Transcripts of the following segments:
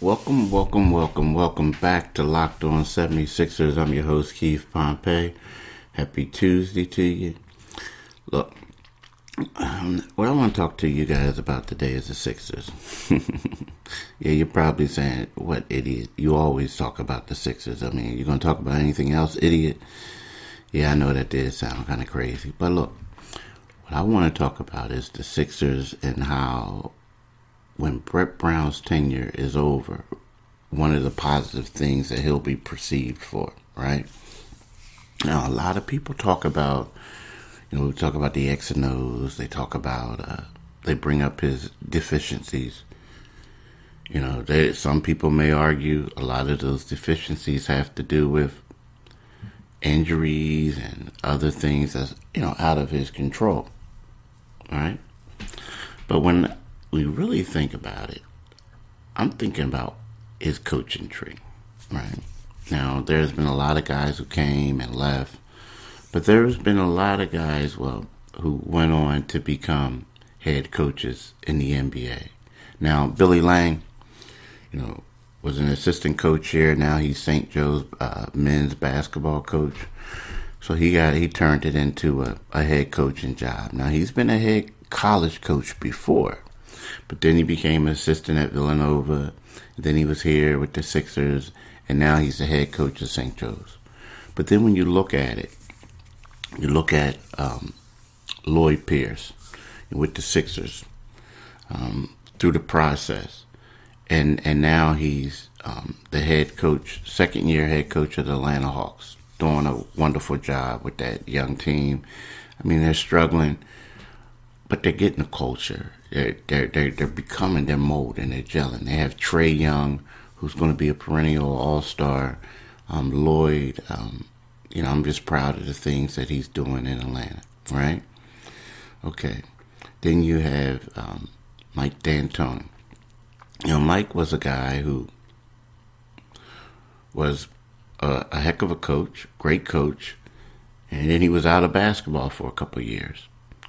Welcome, welcome, welcome, welcome back to Locked On 76ers. I'm your host, Keith Pompey. Happy Tuesday to you. Look, um, what I want to talk to you guys about today is the Sixers. yeah, you're probably saying, what idiot? You always talk about the Sixers. I mean, you're going to talk about anything else, idiot? Yeah, I know that did sound kind of crazy. But look, what I want to talk about is the Sixers and how when Brett Brown's tenure is over, one of the positive things that he'll be perceived for, right? Now, a lot of people talk about, you know, we talk about the X and O's. They talk about, uh, they bring up his deficiencies. You know, they, some people may argue a lot of those deficiencies have to do with injuries and other things that's, you know, out of his control, right? But when we really think about it, I'm thinking about his coaching tree, right? Now, there's been a lot of guys who came and left, but there's been a lot of guys, well, who went on to become head coaches in the NBA. Now, Billy Lange, you know, was an assistant coach here. Now he's St. Joe's uh, men's basketball coach. So he got he turned it into a, a head coaching job. Now he's been a head college coach before, but then he became an assistant at Villanova. Then he was here with the Sixers, and now he's the head coach of St. Joe's. But then when you look at it, you look at um, Lloyd Pierce with the Sixers um, through the process, and and now he's um, the head coach, second year head coach of the Atlanta Hawks, doing a wonderful job with that young team. I mean, they're struggling, but they're getting the culture they're, they're, they're, they're becoming their mold and they're gelling. They have Trae Young, who's going to be a perennial all star. Um, Lloyd, um, you know, I'm just proud of the things that he's doing in Atlanta, right? Okay. Then you have um, Mike D'Antoni. You know, Mike was a guy who was a, a heck of a coach, great coach, and then he was out of basketball for a couple years.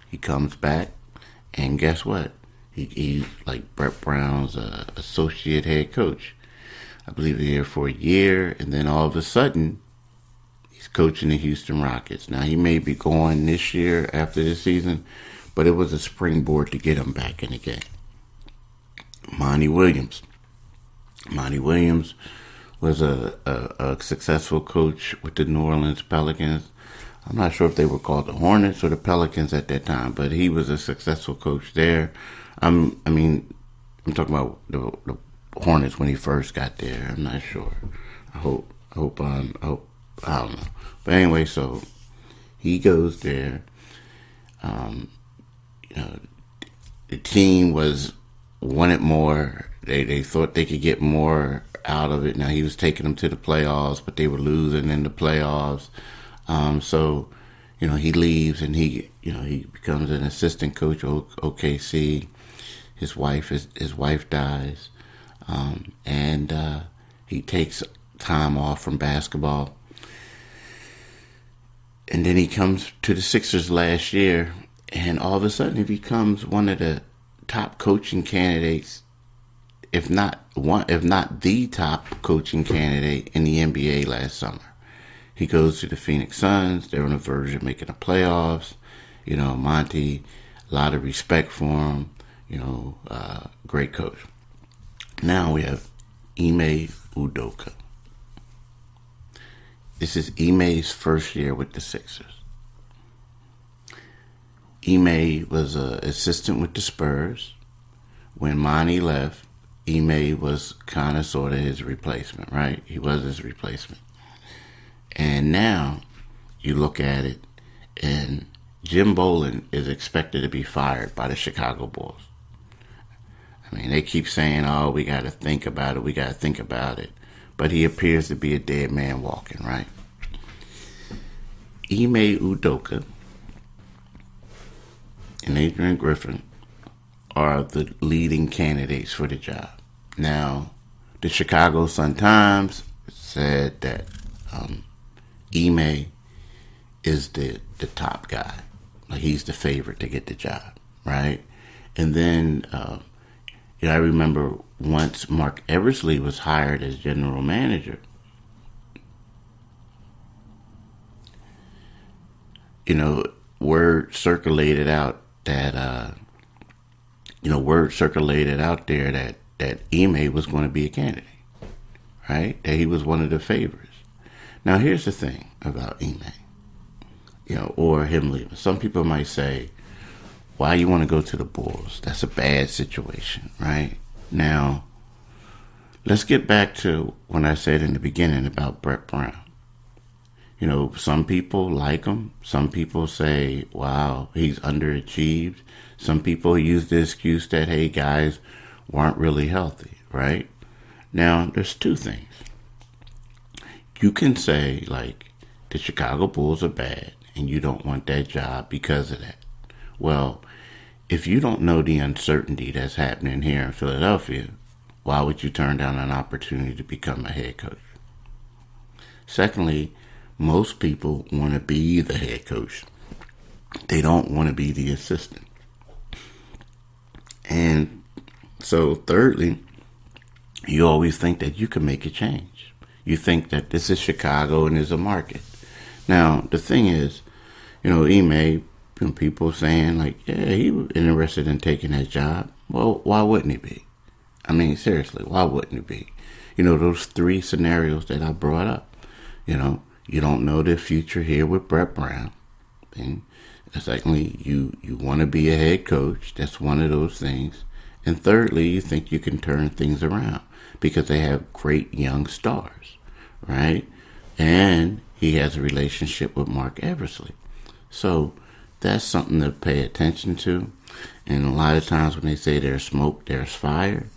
He comes back, and guess what? He, he's like Brett Brown's uh, associate head coach. I believe he's here for a year, and then all of a sudden, he's coaching the Houston Rockets. Now, he may be going this year after this season, but it was a springboard to get him back in the game. Monty Williams. Monty Williams was a, a, a successful coach with the New Orleans Pelicans. I'm not sure if they were called the Hornets or the Pelicans at that time, but he was a successful coach there. I'm, I mean, I'm talking about the, the Hornets when he first got there. I'm not sure. I hope, I hope, um, I hope, I don't know. But anyway, so he goes there. Um, you know, the team was wanted more. They they thought they could get more out of it. Now he was taking them to the playoffs, but they were losing in the playoffs. Um, so, you know, he leaves and he, you know, he becomes an assistant coach of OKC. His wife is his wife dies, um, and uh, he takes time off from basketball. And then he comes to the Sixers last year, and all of a sudden he becomes one of the top coaching candidates, if not one, if not the top coaching candidate in the NBA last summer. He goes to the Phoenix Suns. They're on the verge of making the playoffs. You know, Monty, a lot of respect for him. You know, uh, great coach. Now we have Ime Udoka. This is Ime's first year with the Sixers. Ime was an assistant with the Spurs. When Monty left, Ime was kind of sort of his replacement, right? He was his replacement. And now you look at it, and Jim Boylen is expected to be fired by the Chicago Bulls. I mean, they keep saying, oh, we got to think about it, we got to think about it. But he appears to be a dead man walking, right? Ime Udoka and Adrian Griffin are the leading candidates for the job. Now, the Chicago Sun Times said that um, Ime is the the top guy. Like he's the favorite to get the job, right? And then uh, You know, I remember once Marc Eversley was hired as general manager. You know, word circulated out that uh, you know, word circulated out there that that Ime was going to be a candidate, right? That he was one of the favorites. Now, here's the thing about Ime, you know, or him leaving. Some people might say, "Why you want to go to the Bulls? That's a bad situation, right?" Now, let's get back to when I said in the beginning about Brett Brown. You know, some people like him. Some people say, wow, he's underachieved. Some people use the excuse that, hey, guys weren't really healthy, right? Now, there's two things. You can say, like, the Chicago Bulls are bad and you don't want that job because of that. Well, if you don't know the uncertainty that's happening here in Philadelphia, why would you turn down an opportunity to become a head coach? Secondly, most people want to be the head coach. They don't want to be the assistant. And so, thirdly, you always think that you can make a change. You think that this is Chicago and there's a market. Now, the thing is, you know, Ime, people saying like, yeah, he was interested in taking that job. Well, why wouldn't he be? I mean, seriously, why wouldn't he be? You know, those three scenarios that I brought up. You know, you don't know the future here with Brett Brown. And secondly, you, you want to be a head coach. That's one of those things. And thirdly, you think you can turn things around because they have great young stars, right? And he has a relationship with Marc Eversley. So that's something to pay attention to. And a lot of times when they say there's smoke, there's fire.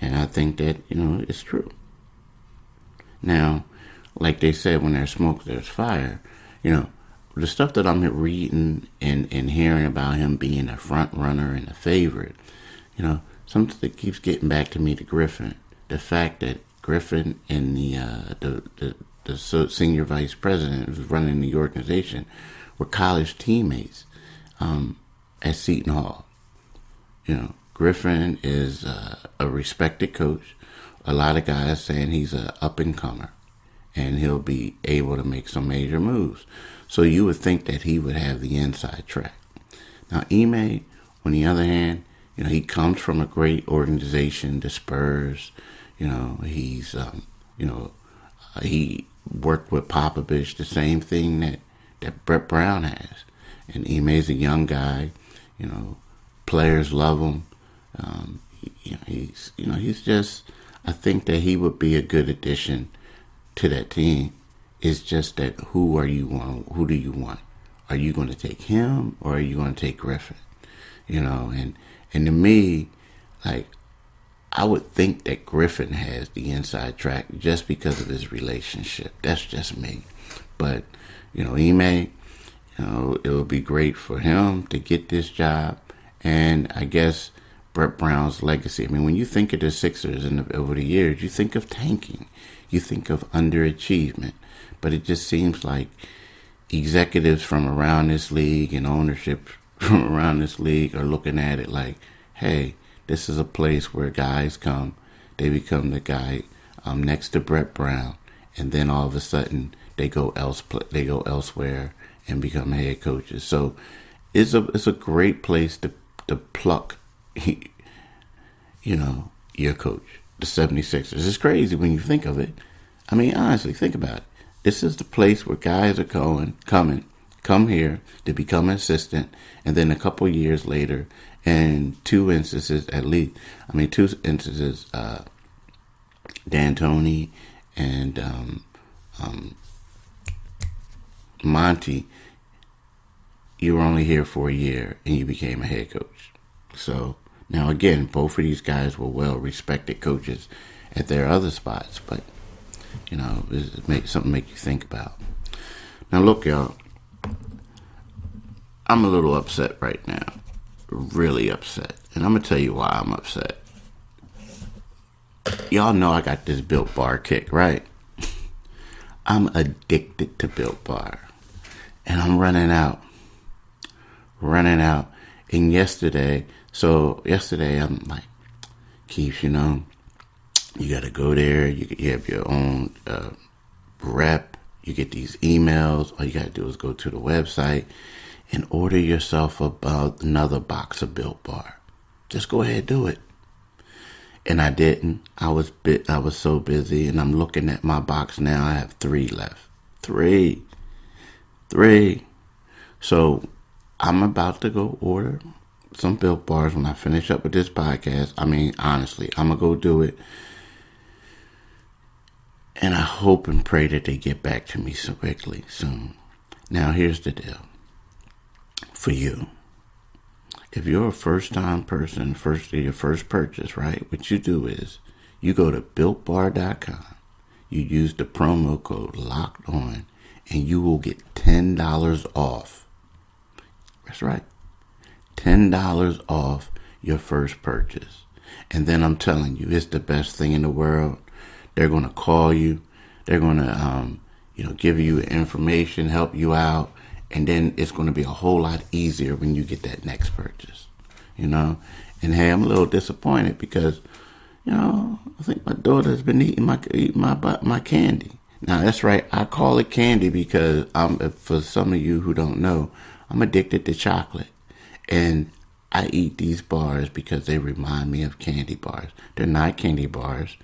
And I think that, you know, it's true. Now, like they said, when there's smoke, there's fire. You know, the stuff that I'm reading and, and hearing about him being a front runner and a favorite, you know, something that keeps getting back to me to Griffin. The fact that Griffin and the uh, the, the the senior vice president who's running the organization were college teammates um, at Seton Hall. You know, Griffin is uh, a respected coach. A lot of guys saying he's a up and comer and he'll be able to make some major moves. So you would think that he would have the inside track. Now, Ime, on the other hand, you know, he comes from a great organization, the Spurs. You know, he's, um, you know, he worked with Papa Popovich, the same thing that, that Brett Brown has. And Ime's a young guy, you know, players love him. Um, you know, he's, you know, he's just, I think that he would be a good addition to that team. It's just that who are you want? Who do you want? Are you going to take him or are you going to take Griffin? You know, and and to me, like I would think that Griffin has the inside track just because of his relationship. That's just me. But you know, Ime, you know, it would be great for him to get this job, and I guess Brett Brown's legacy. I mean, when you think of the Sixers in the, over the years, you think of tanking you think of underachievement. But it just seems like executives from around this league and ownership from around this league are looking at it like, hey, this is a place where guys come, they become the guy um, next to Brett Brown, and then all of a sudden they go else they go elsewhere and become head coaches. So it's a it's a great place to to pluck, you know, your coach the 76ers. It's crazy when you think of it. I mean, honestly, think about it. This is the place where guys are going, coming, come here to become an assistant, and then a couple years later, and two instances at least, I mean, two instances, uh, D'Antoni and um, um, Monty, you were only here for a year and you became a head coach. So now, again, both of these guys were well respected coaches at their other spots, but you know, it's make, something make you think about. Now, look, y'all, I'm a little upset right now, really upset, and I'm gonna tell you why I'm upset. Y'all know I got this Built Bar kick, right? I'm addicted to Built Bar, and I'm running out, running out. And yesterday, so yesterday I'm like, Keith, you know, you got to go there. You, you have your own uh, rep. You get these emails. All you got to do is go to the website and order yourself about another box of Built Bar. Just go ahead, do it. And I didn't. I was bit. I was so busy, and I'm looking at my box now. I have three left. Three, three. So I'm about to go order some Built Bars when I finish up with this podcast. I mean, honestly, I'm gonna go do it. And I hope and pray that they get back to me so quickly soon. Now, here's the deal for you. If you're a first time person, first your first purchase, right? What you do is you go to builtbar.com, you use the promo code locked on, and you will get $10 off. That's right. $10 off your first purchase. And then I'm telling you, it's the best thing in the world. They're going to call you. They're going to, um, you know, give you information, help you out, and then it's going to be a whole lot easier when you get that next purchase. You know, and hey, I'm a little disappointed because, you know, I think my daughter's been eating my eating my my candy. Now that's right, I call it candy because I'm for some of you who don't know, I'm addicted to chocolate, and I eat these bars because they remind me of candy bars. They're not candy bars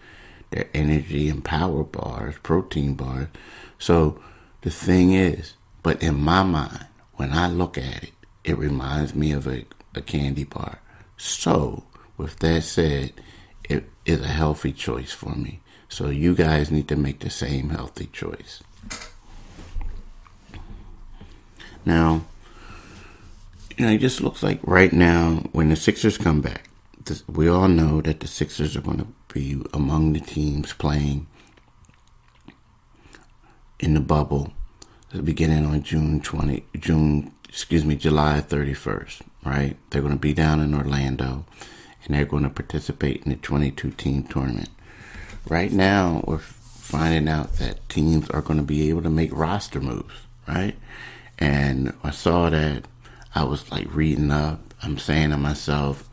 They're energy and power bars, protein bars. So the thing is, but in my mind, when I look at it, it reminds me of a, a candy bar. So, with that said, it is a healthy choice for me. So, you guys need to make the same healthy choice. Now, you know, it just looks like right now, when the Sixers come back, we all know that the Sixers are going to be among the teams playing in the bubble beginning on June 20 June excuse me July 31st right they're going to be down in Orlando and they're going to participate in the 22 team tournament right now we're finding out that teams are going to be able to make roster moves right and I saw that I was like reading up I'm saying to myself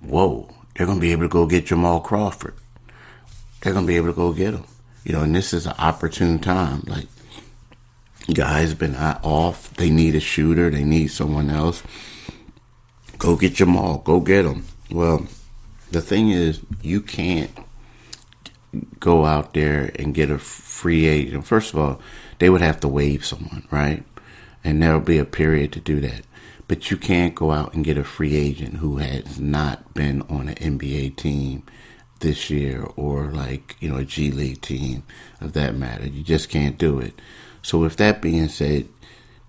whoa, they're going to be able to go get Jamal Crawford. They're going to be able to go get him. You know, and this is an opportune time. Like, guys been off. They need a shooter. They need someone else. Go get Jamal. Go get him. Well, the thing is, you can't go out there and get a free agent. First of all, they would have to waive someone, right? And there'll be a period to do that. But you can't go out and get a free agent who has not been on an NBA team this year or like, you know, a G League team of that matter. You just can't do it. So with that being said,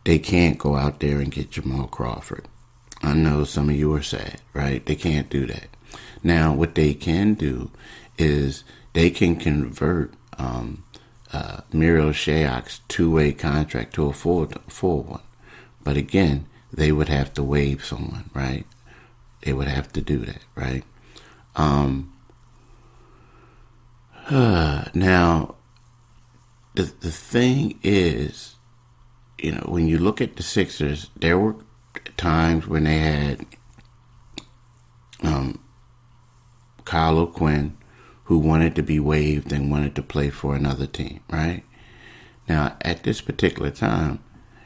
they can't go out there and get Jamal Crawford. I know some of you are sad, right? They can't do that. Now, what they can do is they can convert um, uh, Marial Shayok's two-way contract to a full, full one. But again, they would have to waive someone, right? They would have to do that, right? Um, uh, now, the the thing is, you know, when you look at the Sixers, there were times when they had um, Kyle who wanted to be waived and wanted to play for another team, right? Now, at this particular time,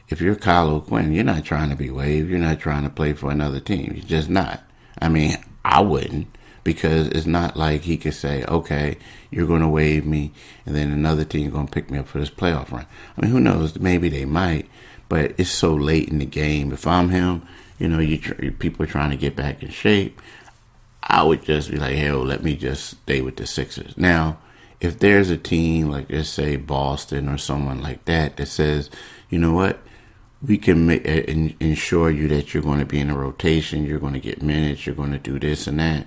if you're Kyle O'Quinn, you're not trying to be waived. You're not trying to play for another team. You're just not. I mean, I wouldn't because it's not like he could say, okay, you're going to waive me, and then another team going to pick me up for this playoff run. I mean, who knows? Maybe they might, but it's so late in the game. If I'm him, you know, you tr- people are trying to get back in shape. I would just be like, hell, let me just stay with the Sixers. Now, if there's a team like, let's say Boston or someone like that that says, you know what, we can make, uh, ensure you that you're going to be in a rotation, you're going to get minutes, you're going to do this and that.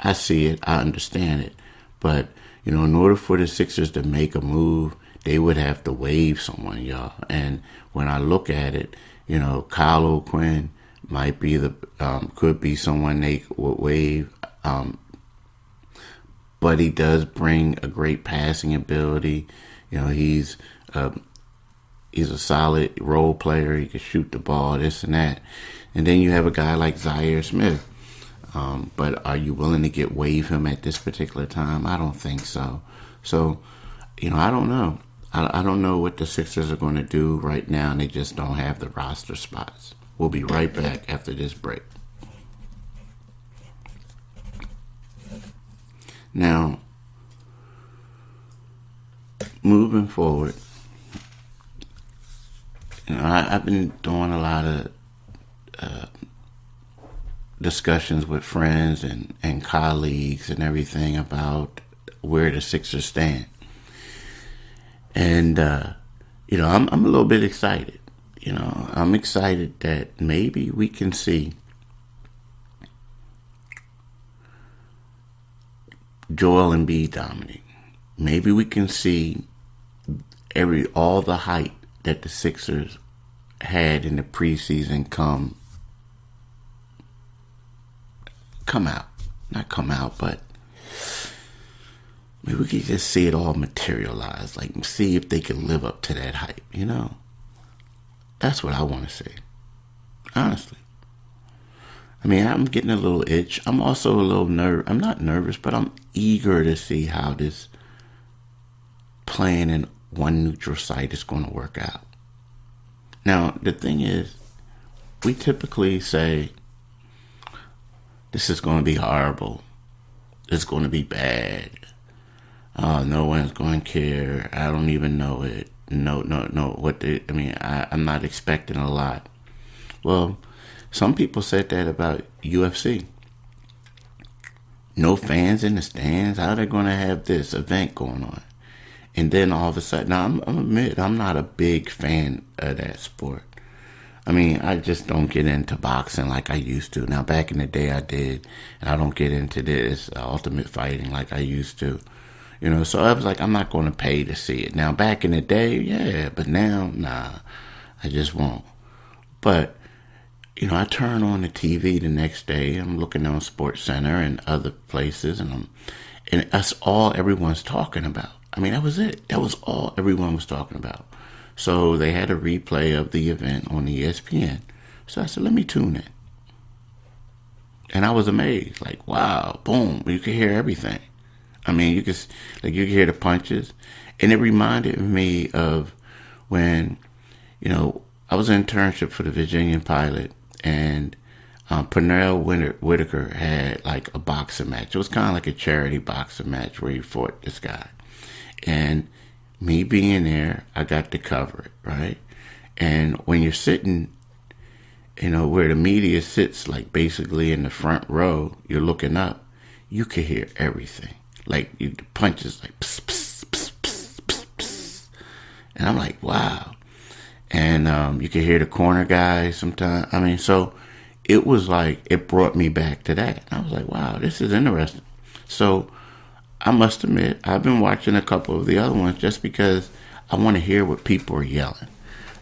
I see it, I understand it. But, you know, in order for the Sixers to make a move, they would have to waive someone, y'all. And when I look at it, you know, Kyle O'Quinn might be the, um, could be someone they would waive. Um, but he does bring a great passing ability. You know, he's, uh, he's a solid role player. He can shoot the ball, this and that. And then you have a guy like Zhaire Smith. Um, but are you willing to get waive him at this particular time? I don't think so. So, you know, I don't know. I, I don't know what the Sixers are going to do right now, and they just don't have the roster spots. We'll be right back after this break. Now, moving forward, you know, I, have been doing a lot of uh, discussions with friends and, and colleagues and everything about where the Sixers stand. And, uh, you know, I'm, I'm a little bit excited. You know, I'm excited that maybe we can see Joel Embiid dominate. Maybe we can see every all the hype that the Sixers had in the preseason come come out. Not come out, but maybe we could just see it all materialize. Like see if they can live up to that hype, you know? That's what I want to see. Honestly. I mean, I'm getting a little itch. I'm also a little nerve. I'm not nervous, but I'm eager to see how this playing in one neutral site is going to work out. Now, the thing is, we typically say, this is going to be horrible. It's going to be bad. Uh, no one's going to care. I don't even know it. No, no, no. What they, I mean, I, I'm not expecting a lot. Well, some people said that about UFC. No fans in the stands. How they going to have this event going on? And then all of a sudden, now I'm, I'm admit I'm not a big fan of that sport. I mean, I just don't get into boxing like I used to. Now, back in the day, I did, and I don't get into this uh, ultimate fighting like I used to. You know, so I was like, I'm not going to pay to see it. Now, back in the day, yeah, but now, nah, I just won't. But you know, I turn on the TV the next day. I'm looking on Sports Center and other places, and I'm, and that's all everyone's talking about. I mean, that was it. That was all everyone was talking about. So they had a replay of the event on ESPN. So I said, let me tune in. And I was amazed. Like, wow, boom, you could hear everything. I mean, you could like you could hear the punches, and it reminded me of when, you know, I was an internship for the Virginian Pilot, and um, Pernell Whitaker had like a boxing match. It was kind of like a charity boxing match where he fought this guy. And me being there, I got to cover it, right? And when you're sitting, you know, where the media sits, like basically in the front row, you're looking up, you can hear everything. Like you, the punches, like pss, pss, pss, pss, pss, pss. And I'm like, wow and um, you could hear the corner guys sometimes. I mean, so it was like it brought me back to that. I was like, wow, this is interesting. So I must admit, I've been watching a couple of the other ones just because I want to hear what people are yelling.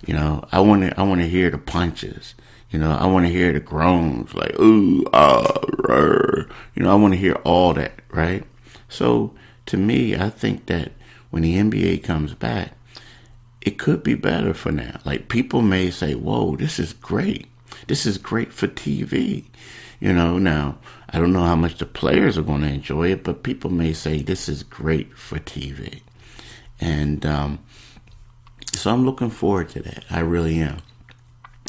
You know, I want to I want to hear the punches. You know, I want to hear the groans like ooh ah rrr. You know, I want to hear all that, right? So to me, I think that when the NBA comes back, it could be better for now. Like people may say, "Whoa, this is great. This is great for TV." You know, now I don't know how much the players are going to enjoy it, but people may say this is great for TV, and um, so I'm looking forward to that. I really am.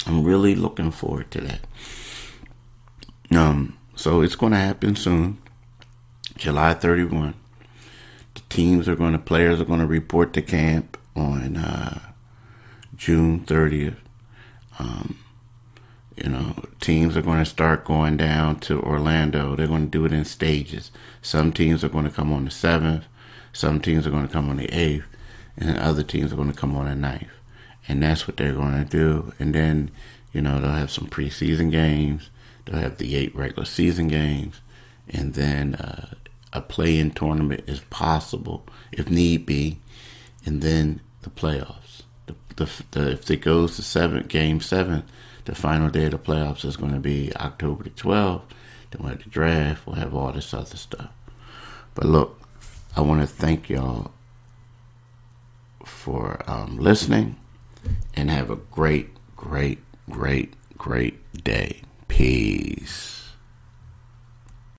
I'm really looking forward to that. Um, so it's going to happen soon, July 31. The teams are going to, players are going to report to camp on uh, June 30th. Um, you know, teams are going to start going down to Orlando. They're going to do it in stages. Some teams are going to come on the 7th, some teams are going to come on the 8th, and other teams are going to come on the 9th. And that's what they're going to do. And then, you know, they'll have some preseason games, they'll have the eight regular season games, and then uh, a play in tournament is possible if need be. And then the playoffs. The, the, the, if it goes to seven, game seven, the final day of the playoffs is going to be October the 12th. Then we'll have the draft. We'll have all this other stuff. But look, I want to thank y'all for um, listening and have a great, great, great, great day. Peace.